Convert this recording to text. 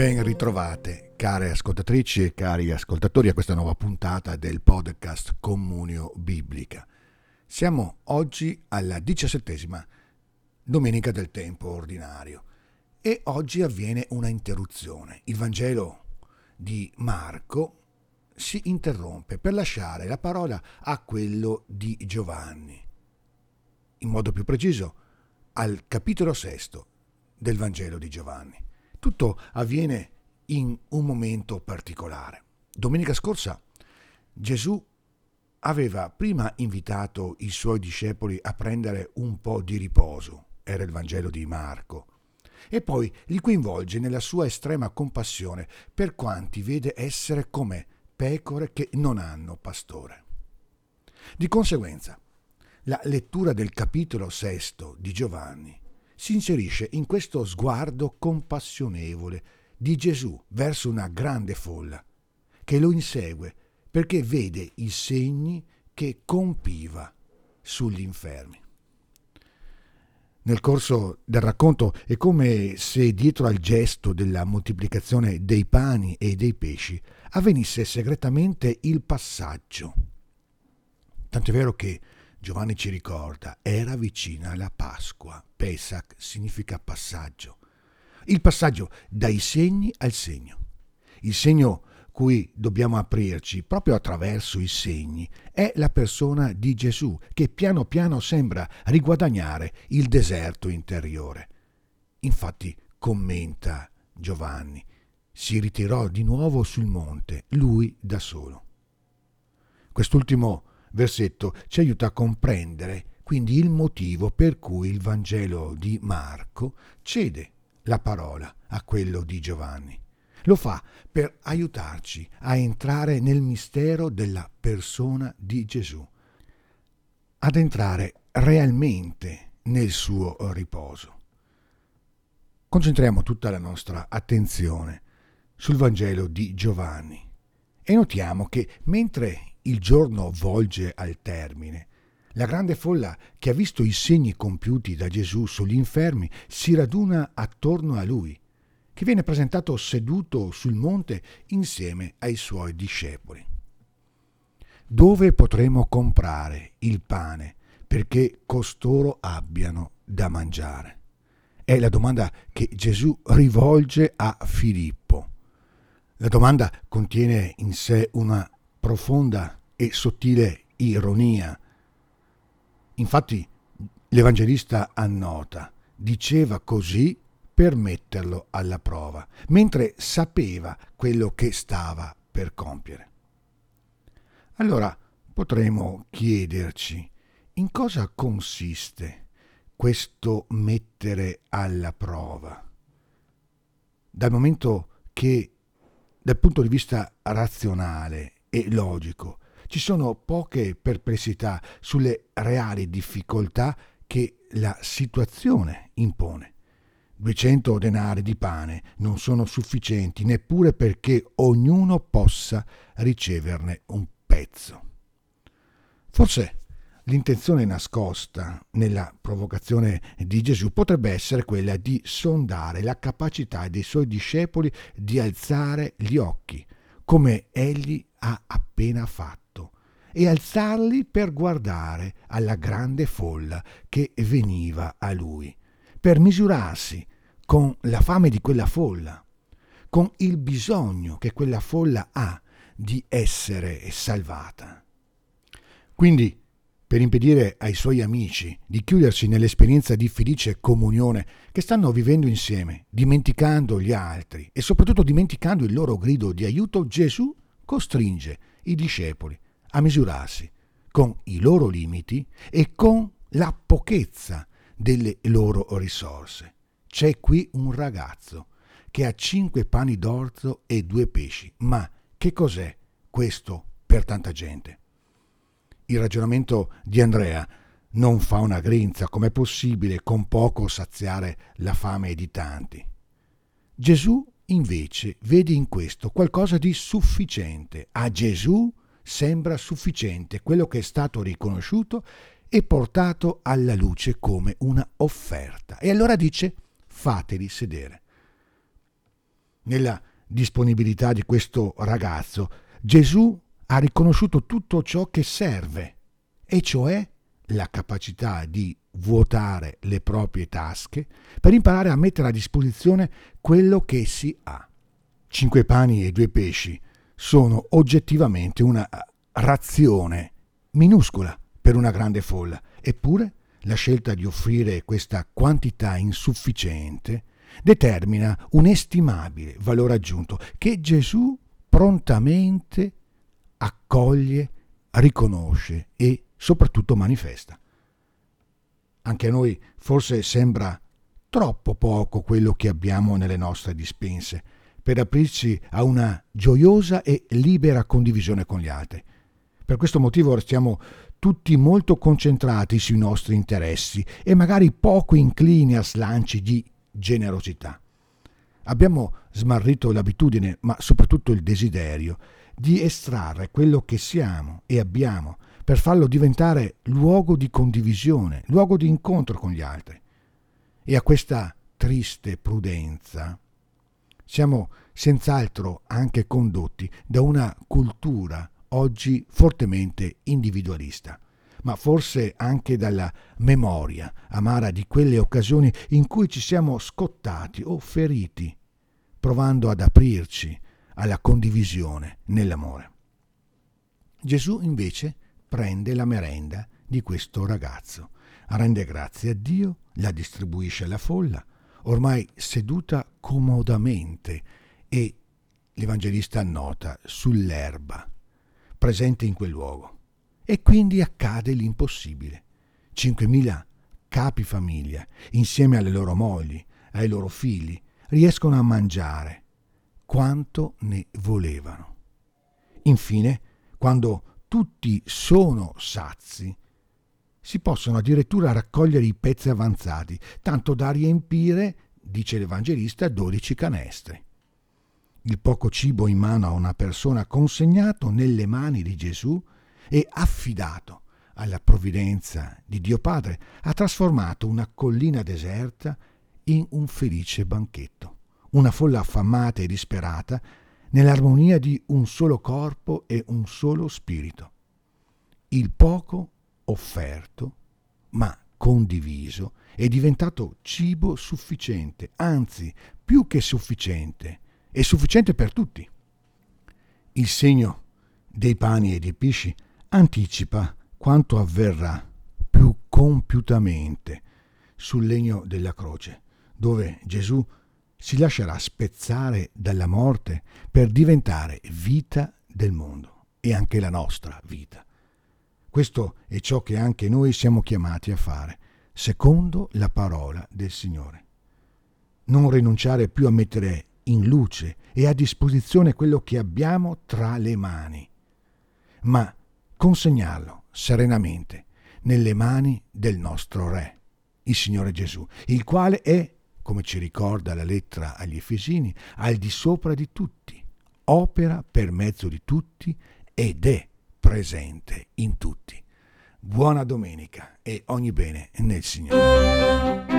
Ben ritrovate, care ascoltatrici e cari ascoltatori, a questa nuova puntata del podcast Comunio Biblica. Siamo oggi alla diciassettesima domenica del tempo ordinario e oggi avviene una interruzione. Il Vangelo di Marco si interrompe per lasciare la parola a quello di Giovanni. In modo più preciso, al capitolo sesto del Vangelo di Giovanni. Tutto avviene in un momento particolare. Domenica scorsa Gesù aveva prima invitato i suoi discepoli a prendere un po' di riposo, era il Vangelo di Marco, e poi li coinvolge nella sua estrema compassione per quanti vede essere come pecore che non hanno pastore. Di conseguenza, la lettura del capitolo sesto di Giovanni si inserisce in questo sguardo compassionevole di Gesù verso una grande folla, che lo insegue perché vede i segni che compiva sugli infermi. Nel corso del racconto è come se dietro al gesto della moltiplicazione dei pani e dei pesci avvenisse segretamente il passaggio. Tant'è vero che Giovanni ci ricorda, era vicina la Pasqua. Pesach significa passaggio. Il passaggio dai segni al segno. Il segno cui dobbiamo aprirci proprio attraverso i segni è la persona di Gesù che piano piano sembra riguadagnare il deserto interiore. Infatti, commenta Giovanni, si ritirò di nuovo sul monte, lui da solo. Quest'ultimo versetto ci aiuta a comprendere quindi il motivo per cui il Vangelo di Marco cede la parola a quello di Giovanni. Lo fa per aiutarci a entrare nel mistero della persona di Gesù, ad entrare realmente nel suo riposo. Concentriamo tutta la nostra attenzione sul Vangelo di Giovanni e notiamo che mentre il giorno volge al termine. La grande folla che ha visto i segni compiuti da Gesù sugli infermi si raduna attorno a lui, che viene presentato seduto sul monte insieme ai suoi discepoli. Dove potremo comprare il pane perché costoro abbiano da mangiare? È la domanda che Gesù rivolge a Filippo. La domanda contiene in sé una profonda e sottile ironia. Infatti l'Evangelista annota, diceva così per metterlo alla prova, mentre sapeva quello che stava per compiere. Allora potremo chiederci in cosa consiste questo mettere alla prova. Dal momento che dal punto di vista razionale e logico. Ci sono poche perplessità sulle reali difficoltà che la situazione impone. 200 denari di pane non sono sufficienti neppure perché ognuno possa riceverne un pezzo. Forse l'intenzione nascosta nella provocazione di Gesù potrebbe essere quella di sondare la capacità dei suoi discepoli di alzare gli occhi, come egli ha appena fatto e alzarli per guardare alla grande folla che veniva a lui, per misurarsi con la fame di quella folla, con il bisogno che quella folla ha di essere salvata. Quindi, per impedire ai suoi amici di chiudersi nell'esperienza di felice comunione che stanno vivendo insieme, dimenticando gli altri e soprattutto dimenticando il loro grido di aiuto, Gesù costringe i discepoli a misurarsi con i loro limiti e con la pochezza delle loro risorse. C'è qui un ragazzo che ha cinque pani d'orzo e due pesci, ma che cos'è questo per tanta gente? Il ragionamento di Andrea non fa una grinza, com'è possibile con poco saziare la fame di tanti. Gesù invece vede in questo qualcosa di sufficiente. A Gesù sembra sufficiente quello che è stato riconosciuto e portato alla luce come una offerta. E allora dice fateli sedere. Nella disponibilità di questo ragazzo, Gesù ha riconosciuto tutto ciò che serve, e cioè la capacità di vuotare le proprie tasche per imparare a mettere a disposizione quello che si ha. Cinque pani e due pesci sono oggettivamente una razione minuscola per una grande folla, eppure la scelta di offrire questa quantità insufficiente determina un estimabile valore aggiunto che Gesù prontamente accoglie, riconosce e soprattutto manifesta. Anche a noi forse sembra troppo poco quello che abbiamo nelle nostre dispense per aprirci a una gioiosa e libera condivisione con gli altri. Per questo motivo restiamo tutti molto concentrati sui nostri interessi e magari poco inclini a slanci di generosità. Abbiamo smarrito l'abitudine, ma soprattutto il desiderio, di estrarre quello che siamo e abbiamo per farlo diventare luogo di condivisione, luogo di incontro con gli altri. E a questa triste prudenza siamo senz'altro anche condotti da una cultura oggi fortemente individualista, ma forse anche dalla memoria amara di quelle occasioni in cui ci siamo scottati o feriti, provando ad aprirci alla condivisione nell'amore. Gesù invece prende la merenda di questo ragazzo, rende grazie a Dio, la distribuisce alla folla, ormai seduta comodamente e l'Evangelista annota sull'erba presente in quel luogo. E quindi accade l'impossibile. 5.000 capi famiglia, insieme alle loro mogli, ai loro figli, riescono a mangiare quanto ne volevano. Infine, quando tutti sono sazi, si possono addirittura raccogliere i pezzi avanzati, tanto da riempire, dice l'Evangelista, 12 canestri. Il poco cibo in mano a una persona consegnato nelle mani di Gesù e affidato alla provvidenza di Dio Padre, ha trasformato una collina deserta in un felice banchetto, una folla affamata e disperata nell'armonia di un solo corpo e un solo spirito. Il poco offerto, ma condiviso, è diventato cibo sufficiente, anzi più che sufficiente, è sufficiente per tutti. Il segno dei pani e dei pesci anticipa quanto avverrà più compiutamente sul legno della croce, dove Gesù si lascerà spezzare dalla morte per diventare vita del mondo e anche la nostra vita. Questo è ciò che anche noi siamo chiamati a fare, secondo la parola del Signore. Non rinunciare più a mettere in luce e a disposizione quello che abbiamo tra le mani, ma consegnarlo serenamente nelle mani del nostro Re, il Signore Gesù, il quale è, come ci ricorda la lettera agli Efesini, al di sopra di tutti, opera per mezzo di tutti ed è presente in tutti. Buona domenica e ogni bene nel Signore.